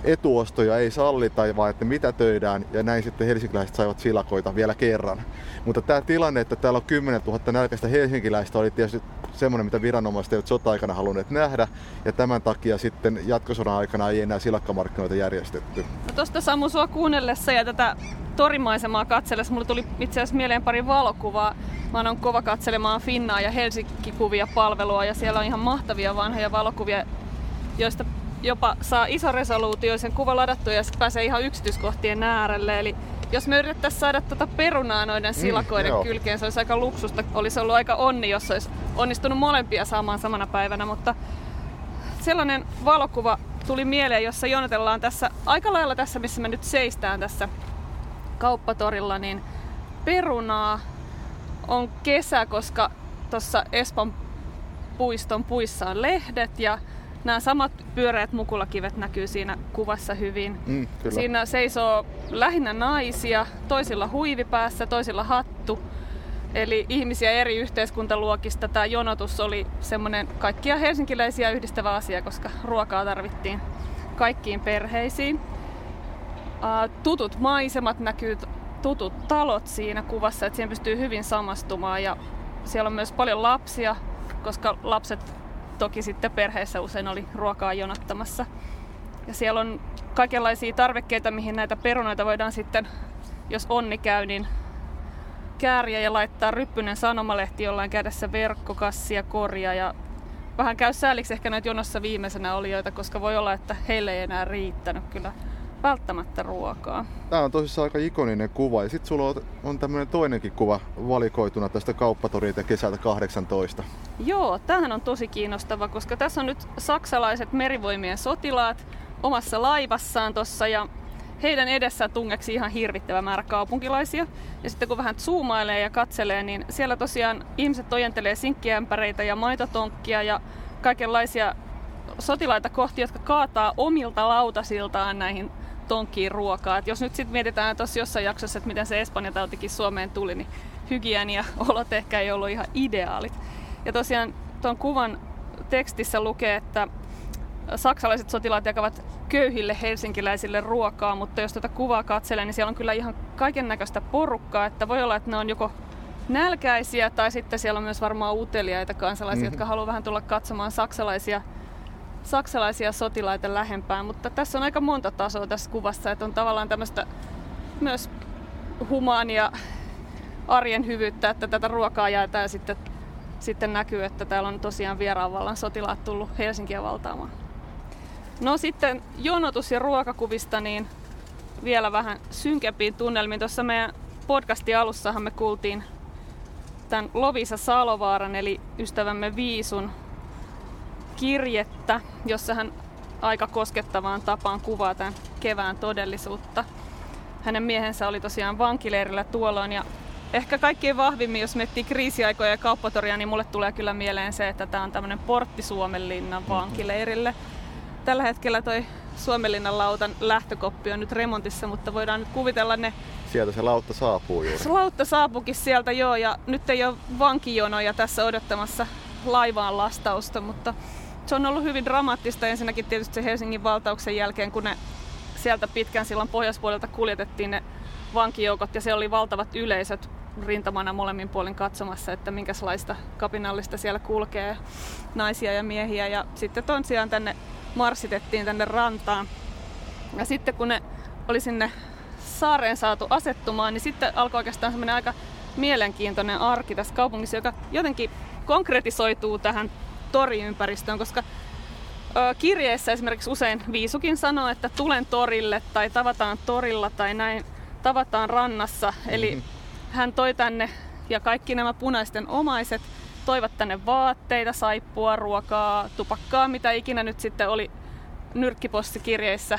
etuostoja ei sallita, vaan että mitä töidään, ja näin sitten helsinkiläiset saivat silakoita vielä kerran. Mutta tämä tilanne, että täällä on 10 000 nälkäistä helsinkiläistä, oli tietysti semmoinen, mitä viranomaiset eivät sota-aikana halunneet nähdä, ja tämän takia sitten jatkosodan aikana ei enää silakkamarkkinoita järjestetty. No tuosta Samu sua kuunnellessa ja tätä torimaisemaa katsellessa, mulle tuli itse asiassa mieleen pari valokuvaa. Mä oon kova katselemaan Finnaa ja Helsinki-kuvia palvelua ja siellä on ihan mahtavia vanhoja valokuvia, joista jopa saa iso resoluutio sen kuva ladattua ja sitten pääsee ihan yksityiskohtien äärelle. Eli jos me yritettäisiin saada tuota perunaa noiden mm, silakoiden mm, kylkeen, se olisi aika luksusta. Olisi ollut aika onni, jos olisi onnistunut molempia saamaan samana päivänä, mutta sellainen valokuva tuli mieleen, jossa jonotellaan tässä aika lailla tässä, missä me nyt seistään tässä kauppatorilla, niin perunaa on kesä, koska tuossa Espan puiston puissa on lehdet ja nämä samat pyöreät mukulakivet näkyy siinä kuvassa hyvin. Mm, kyllä. Siinä seisoo lähinnä naisia, toisilla huivi päässä, toisilla hattu. Eli ihmisiä eri yhteiskuntaluokista. Tämä jonotus oli semmoinen kaikkia helsinkiläisiä yhdistävä asia, koska ruokaa tarvittiin kaikkiin perheisiin. Tutut maisemat näkyy, tutut talot siinä kuvassa, että siihen pystyy hyvin samastumaan. Ja siellä on myös paljon lapsia, koska lapset toki sitten perheessä usein oli ruokaa jonottamassa. Ja siellä on kaikenlaisia tarvikkeita, mihin näitä perunoita voidaan sitten, jos onni käy, niin kääriä ja laittaa ryppynen sanomalehti jollain kädessä verkkokassia, korja ja vähän käy sääliksi ehkä näitä jonossa viimeisenä olijoita, koska voi olla, että heille ei enää riittänyt kyllä välttämättä ruokaa. Tämä on tosissaan aika ikoninen kuva. Ja sitten sulla on, on tämmöinen toinenkin kuva valikoituna tästä kauppatorilta kesältä 18. Joo, tämähän on tosi kiinnostava, koska tässä on nyt saksalaiset merivoimien sotilaat omassa laivassaan tuossa ja heidän edessään tungeksi ihan hirvittävä määrä kaupunkilaisia. Ja sitten kun vähän zoomailee ja katselee, niin siellä tosiaan ihmiset ojentelee sinkkiämpäreitä ja maitotonkkia ja kaikenlaisia sotilaita kohti, jotka kaataa omilta lautasiltaan näihin tonkkiin ruokaa. Et jos nyt sitten mietitään tuossa jossain jaksossa, että miten se Espanjan tautikin Suomeen tuli, niin hygienia-olot ehkä ei ollut ihan ideaalit. Ja tosiaan tuon kuvan tekstissä lukee, että saksalaiset sotilaat jakavat köyhille helsinkiläisille ruokaa, mutta jos tätä kuvaa katselee, niin siellä on kyllä ihan kaiken näköistä porukkaa, että voi olla, että ne on joko nälkäisiä tai sitten siellä on myös varmaan uteliaita kansalaisia, mm-hmm. jotka haluaa vähän tulla katsomaan saksalaisia, saksalaisia sotilaita lähempään, mutta tässä on aika monta tasoa tässä kuvassa, että on tavallaan tämmöistä myös humaania arjen hyvyyttä, että tätä ruokaa jaetaan ja sitten, sitten näkyy, että täällä on tosiaan vieraanvallan sotilaat tullut Helsinkiä valtaamaan. No sitten jonotus- ja ruokakuvista, niin vielä vähän synkempiin tunnelmiin. Tuossa meidän podcastin alussahan me kuultiin tämän Lovisa Salovaaran, eli ystävämme Viisun kirjettä, jossa hän aika koskettavaan tapaan kuvaa tämän kevään todellisuutta. Hänen miehensä oli tosiaan vankileirillä tuolloin ja ehkä kaikkein vahvimmin, jos miettii kriisiaikoja ja kauppatoria, niin mulle tulee kyllä mieleen se, että tämä on tämmöinen portti Suomenlinnan vankileirille. Tällä hetkellä toi Suomenlinnan lautan lähtökoppi on nyt remontissa, mutta voidaan nyt kuvitella ne... Sieltä se lautta saapuu juuri. Se lautta saapukin sieltä joo, ja nyt ei ole vankijonoja tässä odottamassa laivaan lastausta, mutta se on ollut hyvin dramaattista ensinnäkin tietysti se Helsingin valtauksen jälkeen, kun ne sieltä pitkän sillan pohjoispuolelta kuljetettiin ne vankijoukot ja se oli valtavat yleisöt rintamana molemmin puolin katsomassa, että minkälaista kapinallista siellä kulkee naisia ja miehiä. Ja sitten tosiaan tänne marssitettiin tänne rantaan. Ja sitten kun ne oli sinne saareen saatu asettumaan, niin sitten alkoi oikeastaan semmoinen aika mielenkiintoinen arki tässä kaupungissa, joka jotenkin konkretisoituu tähän toriympäristöön, koska kirjeessä esimerkiksi usein Viisukin sanoo, että tulen torille tai tavataan torilla tai näin tavataan rannassa. Eli mm-hmm. hän toi tänne ja kaikki nämä punaisten omaiset toivat tänne vaatteita, saippua, ruokaa, tupakkaa, mitä ikinä nyt sitten oli nyrkkipostikirjeissä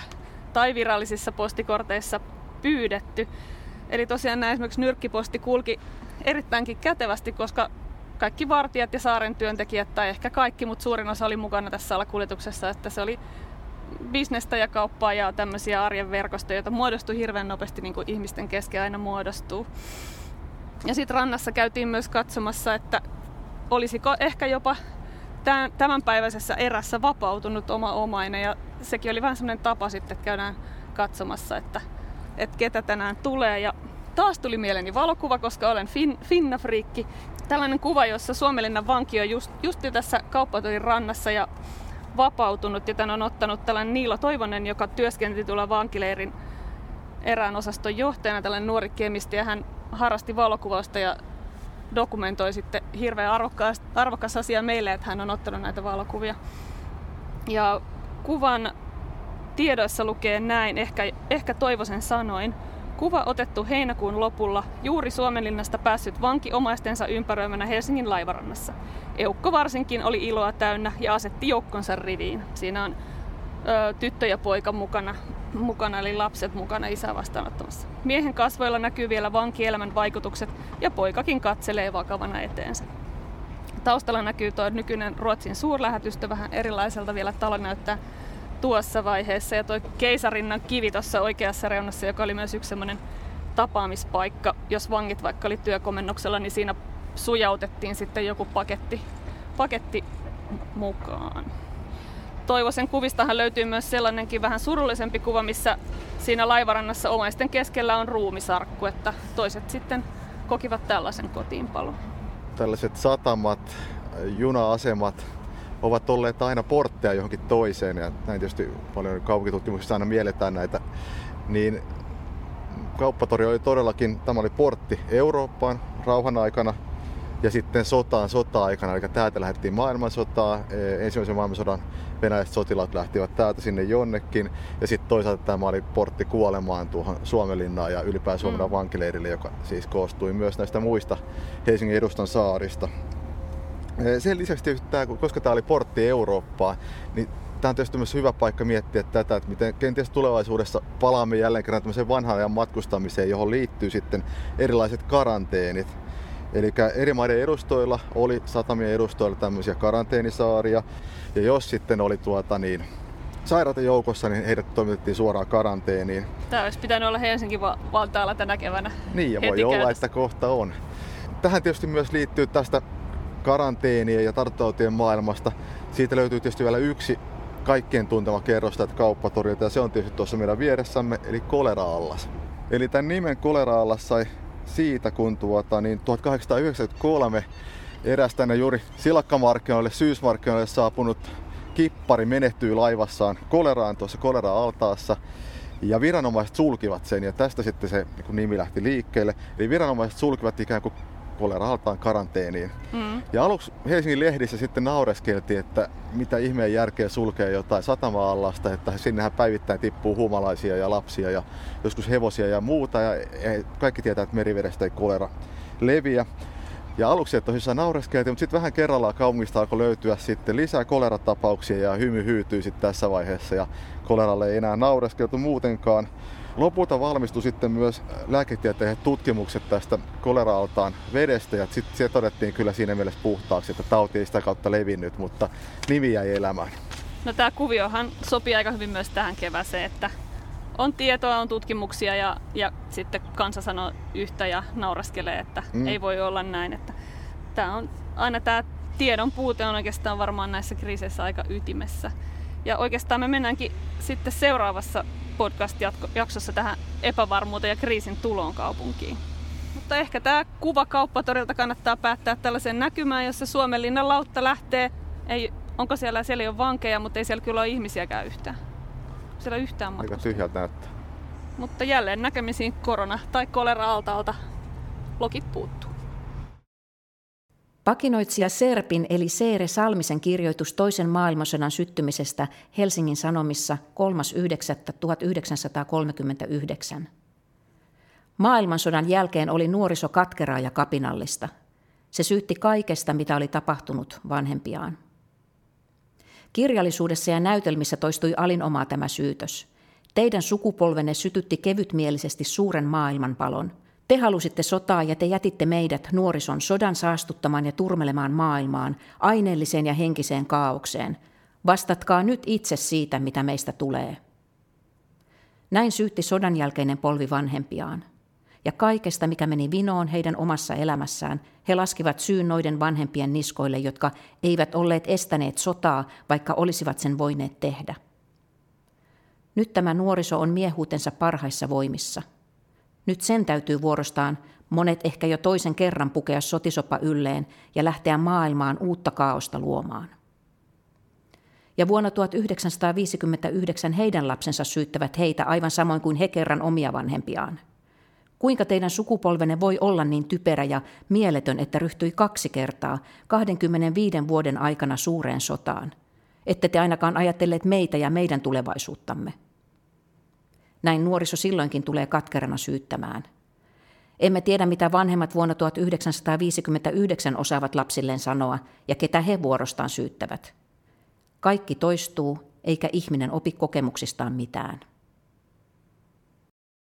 tai virallisissa postikorteissa pyydetty. Eli tosiaan nämä esimerkiksi nyrkkiposti kulki erittäinkin kätevästi, koska kaikki vartijat ja saaren työntekijät, tai ehkä kaikki, mutta suurin osa oli mukana tässä salakuljetuksessa, että se oli bisnestä ja kauppaa ja tämmöisiä arjen verkostoja, joita muodostui hirveän nopeasti niin kuin ihmisten kesken aina muodostuu. Ja sitten rannassa käytiin myös katsomassa, että olisiko ehkä jopa tämänpäiväisessä erässä vapautunut oma omainen. Ja sekin oli vähän semmoinen tapa sitten, että käydään katsomassa, että, että ketä tänään tulee. Ja taas tuli mieleeni valokuva, koska olen fin, finnafriikki. Tällainen kuva, jossa Suomelinnan vanki on just, just tässä kauppatorin rannassa ja vapautunut. Ja tämän on ottanut tällainen Niilo Toivonen, joka työskenteli tuolla vankileirin erään osaston johtajana, tällainen nuori kemisti. Ja hän harrasti valokuvausta ja dokumentoi sitten hirveän arvokas, arvokas asia meille, että hän on ottanut näitä valokuvia. Ja kuvan tiedoissa lukee näin, ehkä, ehkä Toivosen sanoin. Kuva otettu heinäkuun lopulla, juuri Suomenlinnasta päässyt vanki omaistensa ympäröimänä Helsingin laivarannassa. Eukko varsinkin oli iloa täynnä ja asetti joukkonsa riviin. Siinä on ö, tyttö ja poika mukana, mukana, eli lapset mukana isää vastaanottamassa. Miehen kasvoilla näkyy vielä vankielämän vaikutukset ja poikakin katselee vakavana eteensä. Taustalla näkyy tuo nykyinen Ruotsin suurlähetystö, vähän erilaiselta vielä talo näyttää tuossa vaiheessa. Ja tuo keisarinnan kivi tuossa oikeassa reunassa, joka oli myös yksi semmoinen tapaamispaikka. Jos vangit vaikka oli työkomennuksella, niin siinä sujautettiin sitten joku paketti, paketti mukaan. Toivosen kuvistahan löytyy myös sellainenkin vähän surullisempi kuva, missä siinä laivarannassa omaisten keskellä on ruumisarkku, että toiset sitten kokivat tällaisen kotiinpalon. Tällaiset satamat, juna-asemat ovat olleet aina portteja johonkin toiseen ja näin tietysti paljon kaupunkitutkimuksissa aina mielletään näitä, niin kauppatori oli todellakin, tämä oli portti Eurooppaan rauhan aikana ja sitten sotaan sota-aikana, eli täältä lähdettiin maailmansotaa. E, ensimmäisen maailmansodan venäläiset sotilaat lähtivät täältä sinne jonnekin. Ja sitten toisaalta tämä oli portti kuolemaan tuohon Suomenlinnaan ja ylipäätään Suomen mm. vankileirille, joka siis koostui myös näistä muista Helsingin edustan saarista. Sen lisäksi tietysti tämä, koska tämä oli portti Eurooppaan, niin tämä on tietysti myös hyvä paikka miettiä tätä, että miten kenties tulevaisuudessa palaamme jälleen kerran tämmöiseen vanhan ajan matkustamiseen, johon liittyy sitten erilaiset karanteenit. Eli eri maiden edustoilla oli satamien edustoilla tämmöisiä karanteenisaaria. Ja jos sitten oli tuota niin, sairaita joukossa, niin heidät toimitettiin suoraan karanteeniin. Tämä olisi pitänyt olla Helsinki Vantaalla tänä keväänä. Niin, ja voi olla, että kohta on. Tähän tietysti myös liittyy tästä karanteenien ja tartuttautien maailmasta. Siitä löytyy tietysti vielä yksi kaikkien tuntema kerrosta, että kauppatorilta, ja se on tietysti tuossa meidän vieressämme, eli kolera-allas. Eli tämän nimen kolera-allas sai siitä, kun tuota, niin 1893 eräs tänne juuri silakkamarkkinoille, syysmarkkinoille saapunut kippari menehtyy laivassaan koleraan tuossa kolera-altaassa. Ja viranomaiset sulkivat sen ja tästä sitten se niin nimi lähti liikkeelle. Eli viranomaiset sulkivat ikään kuin kolera-altaan karanteeniin. Mm. Ja aluksi Helsingin lehdissä sitten naureskeltiin, että mitä ihmeen järkeä sulkee jotain satama-allasta, että sinnehän päivittäin tippuu humalaisia ja lapsia ja joskus hevosia ja muuta. Ja kaikki tietää, että merivedestä ei kolera leviä. Ja aluksi tosissaan naureskeltiin, mutta sitten vähän kerrallaan kaupungista alkoi löytyä sitten lisää koleratapauksia ja hymy hyytyi sitten tässä vaiheessa ja koleralle ei enää naureskeltu muutenkaan. Lopulta valmistui sitten myös lääketieteen tutkimukset tästä koleraaltaan vedestä ja sitten se todettiin kyllä siinä mielessä puhtaaksi, että tauti ei sitä kautta levinnyt, mutta nimi jäi elämään. No tämä kuviohan sopii aika hyvin myös tähän kevääseen, että on tietoa, on tutkimuksia ja, ja sitten kansa sanoo yhtä ja nauraskelee, että mm. ei voi olla näin. Että tämä on aina tämä tiedon puute on oikeastaan varmaan näissä kriiseissä aika ytimessä. Ja oikeastaan me mennäänkin sitten seuraavassa podcast-jaksossa tähän epävarmuuteen ja kriisin tuloon kaupunkiin. Mutta ehkä tämä kuva kauppatorilta kannattaa päättää tällaisen näkymään, jossa Suomenlinnan lautta lähtee. Ei, onko siellä, siellä ei ole vankeja, mutta ei siellä kyllä ole ihmisiäkään yhtään. Siellä yhtään Aika tyhjältä näyttää. Mutta jälleen näkemisiin korona- tai kolera-altalta lokit puuttuu. Pakinoitsija Serpin eli Seere Salmisen kirjoitus toisen maailmansodan syttymisestä Helsingin Sanomissa 3.9.1939. Maailmansodan jälkeen oli nuoriso katkeraa ja kapinallista. Se syytti kaikesta, mitä oli tapahtunut vanhempiaan. Kirjallisuudessa ja näytelmissä toistui alinomaa tämä syytös. Teidän sukupolvenne sytytti kevytmielisesti suuren maailmanpalon – te halusitte sotaa ja te jätitte meidät nuorison sodan saastuttamaan ja turmelemaan maailmaan, aineelliseen ja henkiseen kaaukseen. Vastatkaa nyt itse siitä, mitä meistä tulee. Näin syytti sodan jälkeinen polvi vanhempiaan. Ja kaikesta, mikä meni vinoon heidän omassa elämässään, he laskivat syyn noiden vanhempien niskoille, jotka eivät olleet estäneet sotaa, vaikka olisivat sen voineet tehdä. Nyt tämä nuoriso on miehuutensa parhaissa voimissa – nyt sen täytyy vuorostaan monet ehkä jo toisen kerran pukea sotisopa ylleen ja lähteä maailmaan uutta kaaosta luomaan. Ja vuonna 1959 heidän lapsensa syyttävät heitä aivan samoin kuin he kerran omia vanhempiaan. Kuinka teidän sukupolvenne voi olla niin typerä ja mieletön, että ryhtyi kaksi kertaa 25 vuoden aikana suureen sotaan? Ette te ainakaan ajatelleet meitä ja meidän tulevaisuuttamme. Näin nuoriso silloinkin tulee katkerana syyttämään. Emme tiedä, mitä vanhemmat vuonna 1959 osaavat lapsilleen sanoa ja ketä he vuorostaan syyttävät. Kaikki toistuu, eikä ihminen opi kokemuksistaan mitään.